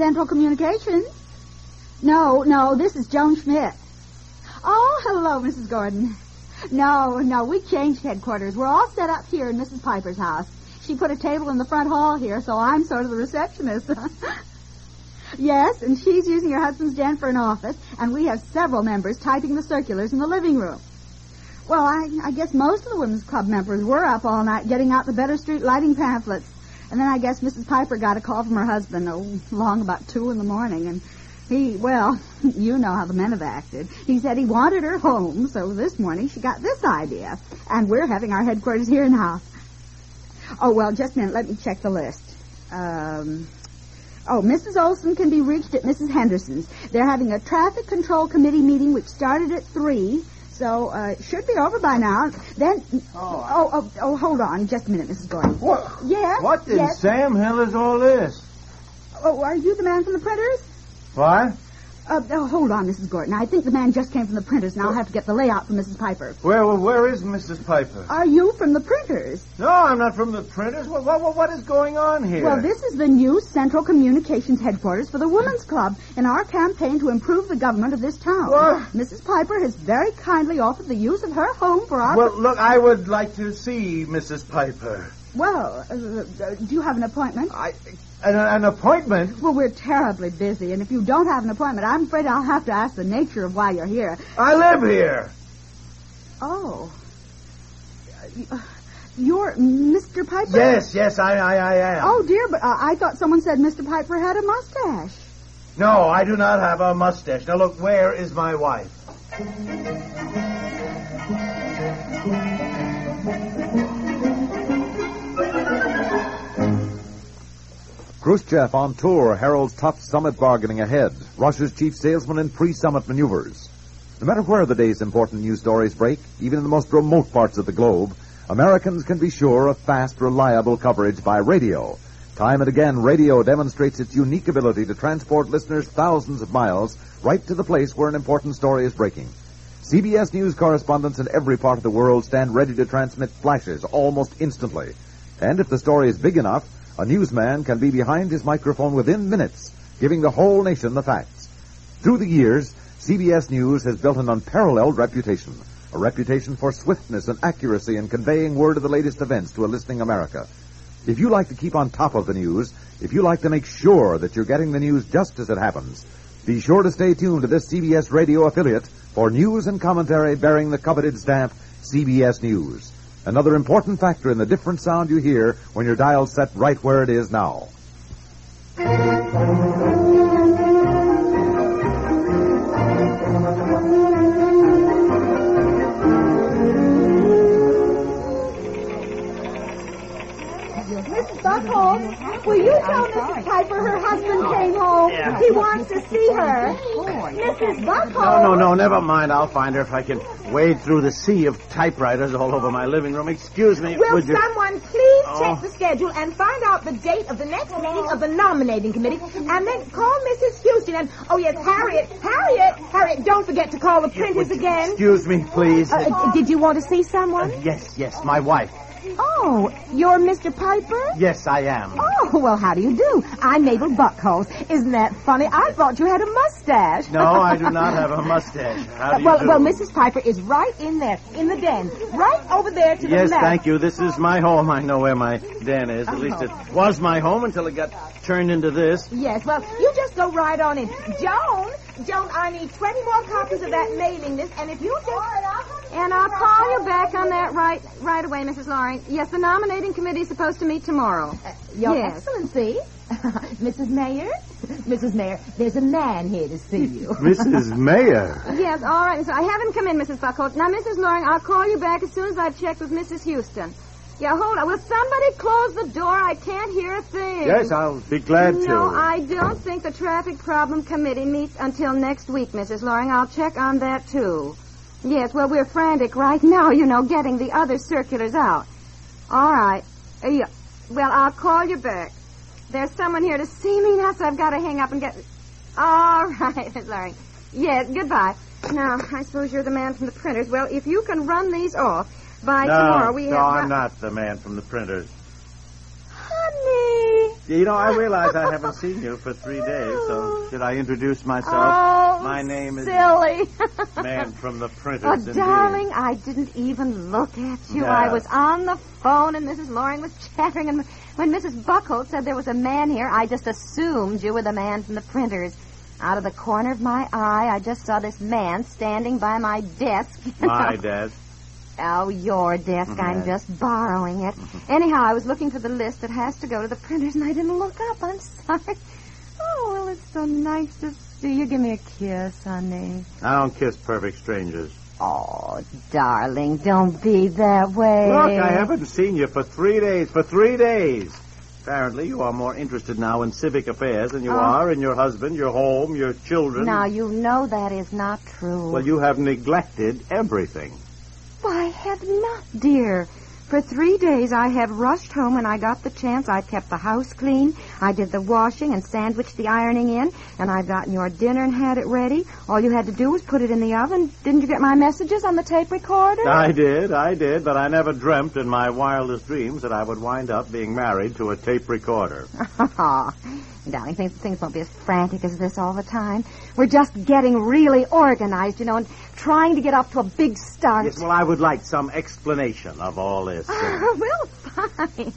Central Communications? No, no, this is Joan Schmidt. Oh, hello, Mrs. Gordon. No, no, we changed headquarters. We're all set up here in Mrs. Piper's house. She put a table in the front hall here, so I'm sort of the receptionist. yes, and she's using her husband's den for an office, and we have several members typing the circulars in the living room. Well, I, I guess most of the women's club members were up all night getting out the Better Street lighting pamphlets. And then I guess Mrs. Piper got a call from her husband oh, long about two in the morning, and he, well, you know how the men have acted. He said he wanted her home, so this morning she got this idea, and we're having our headquarters here now. Oh well, just a minute. Let me check the list. Um. Oh, Mrs. Olson can be reached at Mrs. Henderson's. They're having a traffic control committee meeting which started at three. So, uh, it should be over by now. Then, oh, oh, oh, oh, hold on just a minute, Mrs. Gordon. What? Yes? What in yes? Sam hell is all this? Oh, are you the man from the printers? What? Uh, oh, hold on, Mrs. Gordon. I think the man just came from the printers, and I'll have to get the layout from Mrs. Piper. Where, well, where is Mrs. Piper? Are you from the printers? No, I'm not from the printers. What, what, what is going on here? Well, this is the new Central Communications headquarters for the Women's Club in our campaign to improve the government of this town. What? Mrs. Piper has very kindly offered the use of her home for our. Well, look, I would like to see Mrs. Piper. Well, uh, uh, do you have an appointment? I, an, an appointment? Well, we're terribly busy, and if you don't have an appointment, I'm afraid I'll have to ask the nature of why you're here. I live here. Oh. Uh, You're Mr. Piper? Yes, yes, I, I, I am. Oh, dear, but uh, I thought someone said Mr. Piper had a mustache. No, I do not have a mustache. Now, look, where is my wife? Khrushchev on tour heralds tough summit bargaining ahead. Russia's chief salesman in pre-summit maneuvers. No matter where the day's important news stories break, even in the most remote parts of the globe, Americans can be sure of fast, reliable coverage by radio. Time and again, radio demonstrates its unique ability to transport listeners thousands of miles right to the place where an important story is breaking. CBS News correspondents in every part of the world stand ready to transmit flashes almost instantly. And if the story is big enough, a newsman can be behind his microphone within minutes, giving the whole nation the facts. Through the years, CBS News has built an unparalleled reputation, a reputation for swiftness and accuracy in conveying word of the latest events to a listening America. If you like to keep on top of the news, if you like to make sure that you're getting the news just as it happens, be sure to stay tuned to this CBS radio affiliate for news and commentary bearing the coveted stamp CBS News. Another important factor in the different sound you hear when your dial's set right where it is now. Mrs. Buckholz, will you tell Mrs. Piper her husband came home? He wants to see her. Mrs. Buckholz. No, no, no, never mind. I'll find her if I can wade through the sea of typewriters all over my living room. Excuse me, Will would you... someone please Oh. check the schedule and find out the date of the next meeting of the nominating committee and then call Mrs. Houston and, oh yes, Harriet, Harriet, Harriet, don't forget to call the printers again. Excuse me, please. Uh, uh, did you want to see someone? yes, yes, my wife. Oh, you're Mr. Piper? Yes, I am. Oh, well, how do you do? I'm Mabel Buckholz. Isn't that funny? I thought you had a mustache. No, I do not have a mustache. How do you well, do? well, Mrs. Piper is right in there, in the den, right over there to the Yes, left. thank you. This is my home. I know where my den is. At least it oh. was my home until it got turned into this. Yes, well, you just go right on in. Joan, Joan, I need 20 more copies of that mailing list, and if you just... And I'll call you back on that right right away, Mrs. Loring. Yes, the nominating committee is supposed to meet tomorrow. Uh, Your Yes. Excellency, Mrs. Mayor, Mrs. Mayor, there's a man here to see you. Mrs. Mayor. Yes, all right. So I have him come in, Mrs. Buckholz. Now, Mrs. Loring, I'll call you back as soon as I've checked with Mrs. Houston. Yeah, hold on. Will somebody close the door? I can't hear a thing. Yes, I'll be glad to. No, I don't think the Traffic Problem Committee meets until next week, Mrs. Loring. I'll check on that, too. Yes, well, we're frantic right now, you know, getting the other circulars out. All right. Uh, yeah. Well, I'll call you back. There's someone here to see me now, so I've got to hang up and get... All right, Miss Loring. Yes, goodbye. Now, I suppose you're the man from the printers. Well, if you can run these off by no, tomorrow, we no, have... No, I'm not the man from the printers. You know, I realize I haven't seen you for three days, so should I introduce myself? Oh, My name is silly. Man from the printers. Oh, indeed. darling, I didn't even look at you. Yeah. I was on the phone, and Mrs. Loring was chattering, and when Mrs. Buckholz said there was a man here, I just assumed you were the man from the printers. Out of the corner of my eye, I just saw this man standing by my desk. My desk. Oh, your desk. I'm mm-hmm. just borrowing it. Mm-hmm. Anyhow, I was looking for the list that has to go to the printers, and I didn't look up. I'm sorry. Oh, well, it's so nice to see you. Give me a kiss, honey. I don't kiss perfect strangers. Oh, darling, don't be that way. Look, I haven't seen you for three days. For three days. Apparently, you are more interested now in civic affairs than you Oh. are in your husband, your home, your children. Now, you know that is not true. Well, you have neglected everything. I have not, dear. For three days I have rushed home when I got the chance. I kept the house clean. I did the washing and sandwiched the ironing in, and I've gotten your dinner and had it ready. All you had to do was put it in the oven. Didn't you get my messages on the tape recorder? I did, I did, but I never dreamt in my wildest dreams that I would wind up being married to a tape recorder. Darling, things, things won't be as frantic as this all the time. We're just getting really organized, you know, and trying to get off to a big start. Yes, well, I would like some explanation of all this. well, fine.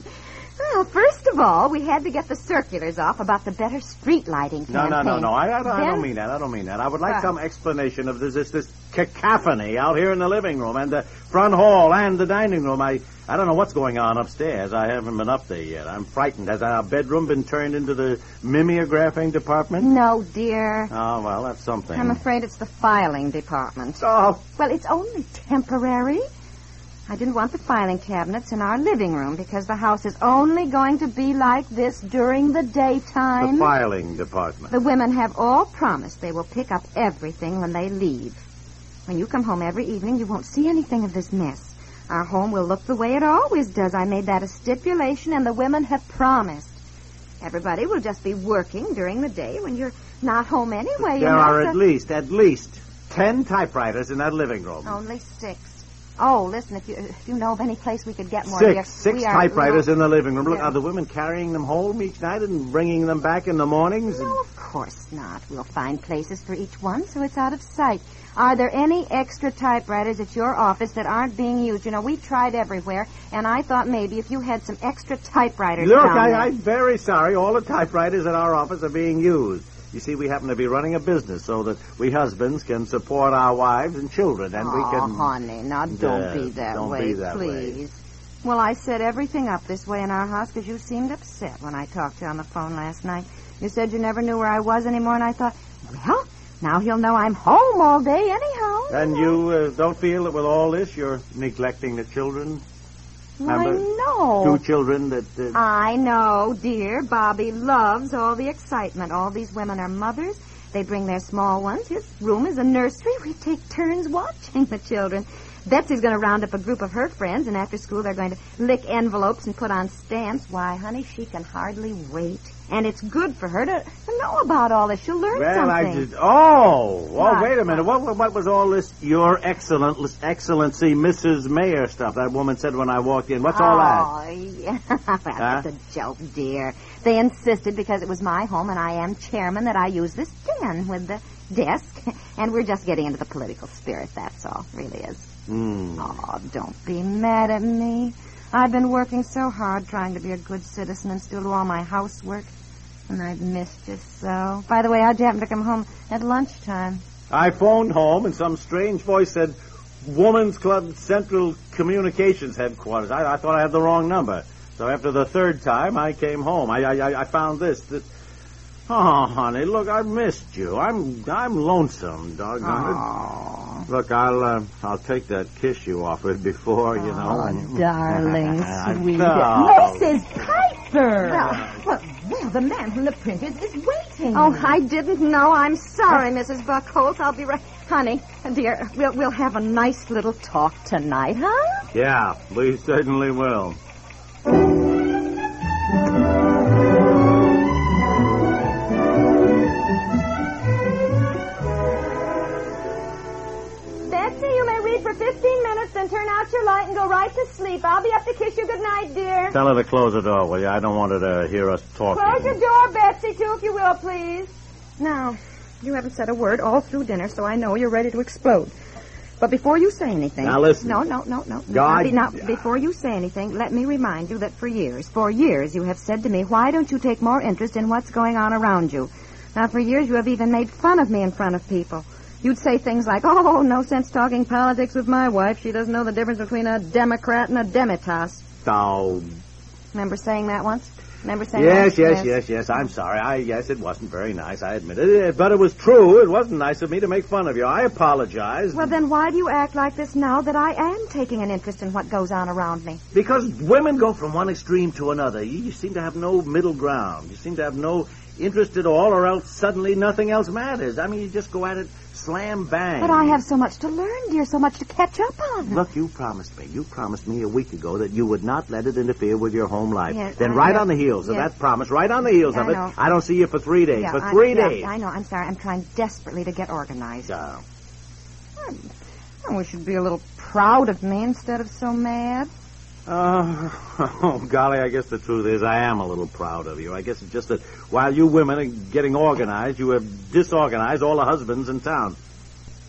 Well, first of all, we had to get the circulars off about the better street lighting No, campaign. no, no, no. I, I, I Then- don't mean that. I don't mean that. I would like some explanation of this, this this cacophony out here in the living room and the front hall and the dining room. I I don't know what's going on upstairs. I haven't been up there yet. I'm frightened. Has our bedroom been turned into the mimeographing department? No, dear. Oh well, that's something. I'm afraid it's the filing department. Oh, Well, it's only temporary. I didn't want the filing cabinets in our living room because the house is only going to be like this during the daytime. the filing department. The women have all promised they will pick up everything when they leave. When you come home every evening, you won't see anything of this mess. Our home will look the way it always does. I made that a stipulation, and the women have promised. Everybody will just be working during the day when you're not home anyway. There are at a- least, at least, ten typewriters in that living room. Only six. Oh, listen, if you if you know of any place we could get more, Six, six typewriters in the living room. Look, are the women carrying them home each night and bringing them back in the mornings? No, of course not. We'll find places for each one so it's out of sight. Are there any extra typewriters at your office that aren't being used? You know, we tried everywhere, and I thought maybe if you had some extra typewriters Look, down there. I, I'm very sorry. All the typewriters at our office are being used. You see, we happen to be running a business so that we husbands can support our wives and children, and we can. Oh, honey, now don't Yeah, be that don't way, be that way. please. Well, I set everything up this way in our house because you seemed upset when I talked to you on the phone last night. You said you never knew where I was anymore, and I thought, well, now he'll know I'm home all day anyhow. And you uh, don't feel that with all this you're neglecting the children? I know. Two children that. Uh, I know, dear. Bobby loves all the excitement. All these women are mothers. They bring their small ones. His room is a nursery. We take turns watching the children. Betsy's going to round up a group of her friends, and after school they're going to lick envelopes and put on stamps. Why, honey, she can hardly wait. And it's good for her to, to know about all this. She'll learn well, I something. did. Oh, well, What? wait a minute. What, what was all this, Your Excellent, Excellency, Mrs. Mayor stuff that woman said when I walked in? What's all that? Oh, yeah. well, it's a joke, dear. They insisted because it was my home and I am chairman that I use this den with the desk. And we're just getting into the political spirit, that's all. Really is. Hmm. Oh, don't be mad at me. I've been working so hard trying to be a good citizen and still do all my housework. And I've missed you so. By the way, how'd you happen to come home at lunchtime? I phoned home, and some strange voice said, Woman's Club Central Communications Headquarters. I, I thought I had the wrong number. So after the third time, I came home. I, I, I- I found this. this. Oh, honey, look, I missed you. I'm I'm lonesome, doggone it. Look, I'll uh, I'll take that kiss you offered before, you know. Oh, darling, sweet. No. Mrs. Piper! Well, well, well, the man from the printers is waiting. Oh, I didn't know. I'm sorry, Mrs. Buckholz. I'll be right. Honey, dear, we'll, we'll have a nice little talk tonight, huh? Yeah, we certainly will. 15 minutes, then turn out your light and go right to sleep. I'll be up to kiss you goodnight, dear. Tell her to close the door, will you? I don't want her to hear us talking. Close your door, Betsy, too, if you will, please. Now, you haven't said a word all through dinner, so I know you're ready to explode. But before you say anything. Now, listen. No, no, no, no. God- Now, be- now, before you say anything, let me remind you that for years, for years, you have said to me, why don't you take more interest in what's going on around you? Now, for years, you have even made fun of me in front of people. You'd say things like, oh, no sense talking politics with my wife. She doesn't know the difference between a Democrat and a Demitasse. Oh, Remember saying that once? Remember saying yes, that? yes, yes, yes. Yes. I'm sorry. I yes, it wasn't very nice. I admit it, uh, but it was true. It wasn't nice of me to make fun of you. I apologize. Well, then why do you act like this now that I am taking an interest in what goes on around me? Because women go from one extreme to another. You, you seem to have no middle ground. You seem to have no interest at all, or else suddenly nothing else matters. I mean, you just go at it slam bang. But I have so much to learn, dear, so much to catch up on. Look, you promised me. You promised me a week ago that you would not let it interfere with your home life. Yes, then, I right know. on the heels of that promise, right on the heels Yeah, of I it. I don't see you for three days. Yeah, for I- three yeah, days. I know. I'm sorry. I'm trying desperately to get organized. Oh. Oh, we should be a little proud of me instead of so mad. Uh, oh, golly, I guess the truth is I am a little proud of you. I guess it's just that while you women are getting organized, you have disorganized all the husbands in town.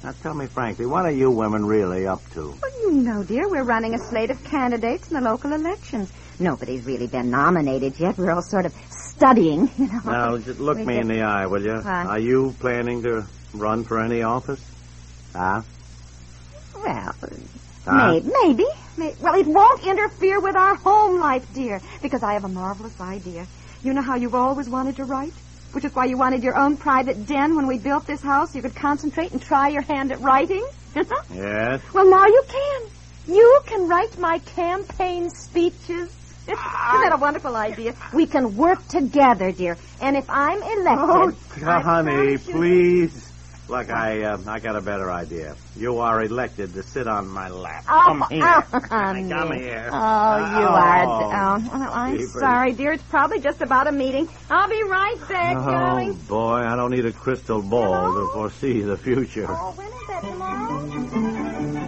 Now, tell me frankly, what are you women really up to? Well, you know, dear, we're running a slate of candidates in the local elections. Nobody's really been nominated yet. We're all sort of studying, you know. Now, just look We me in the eye, will you? What? Are you planning to run for any office? Huh? Well, Huh? Maybe, maybe. May- Well, it won't interfere with our home life, dear, because I have a marvelous idea. You know how you've always wanted to write? Which is why you wanted your own private den when we built this house so you could concentrate and try your hand at writing? Yes. well, now you can. You can write my campaign speeches. Isn't that a wonderful idea? We can work together, dear. And if I'm elected... Oh, honey, please. Look, I uh, I got a better idea. You are elected to sit on my lap. Oh, Come here. oh, honey. Come here. Oh, you Oh. are. Oh, well, I'm Jeepers. sorry, dear. It's probably just about a meeting. I'll be right back, Oh, darling. boy, I don't need a crystal ball to foresee the future. Oh, when is that tomorrow?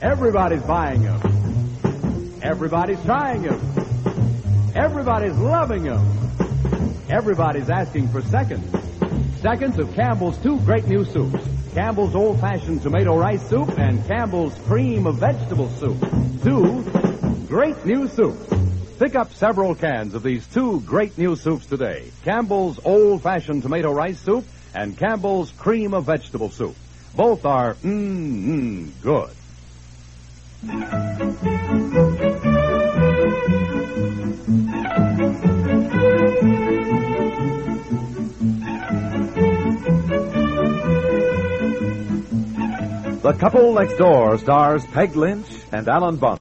Everybody's buying them. Everybody's trying them. Everybody's loving them. Everybody's asking for seconds. Seconds of Campbell's two great new soups. Campbell's Old Fashioned Tomato Rice Soup and Campbell's Cream of Vegetable Soup. Two great new soups. Pick up several cans of these two great new soups today. Campbell's Old Fashioned Tomato Rice Soup and Campbell's Cream of Vegetable Soup. Both are mmm, good. The Couple Next Door stars Peg Lynch and Alan Bunce.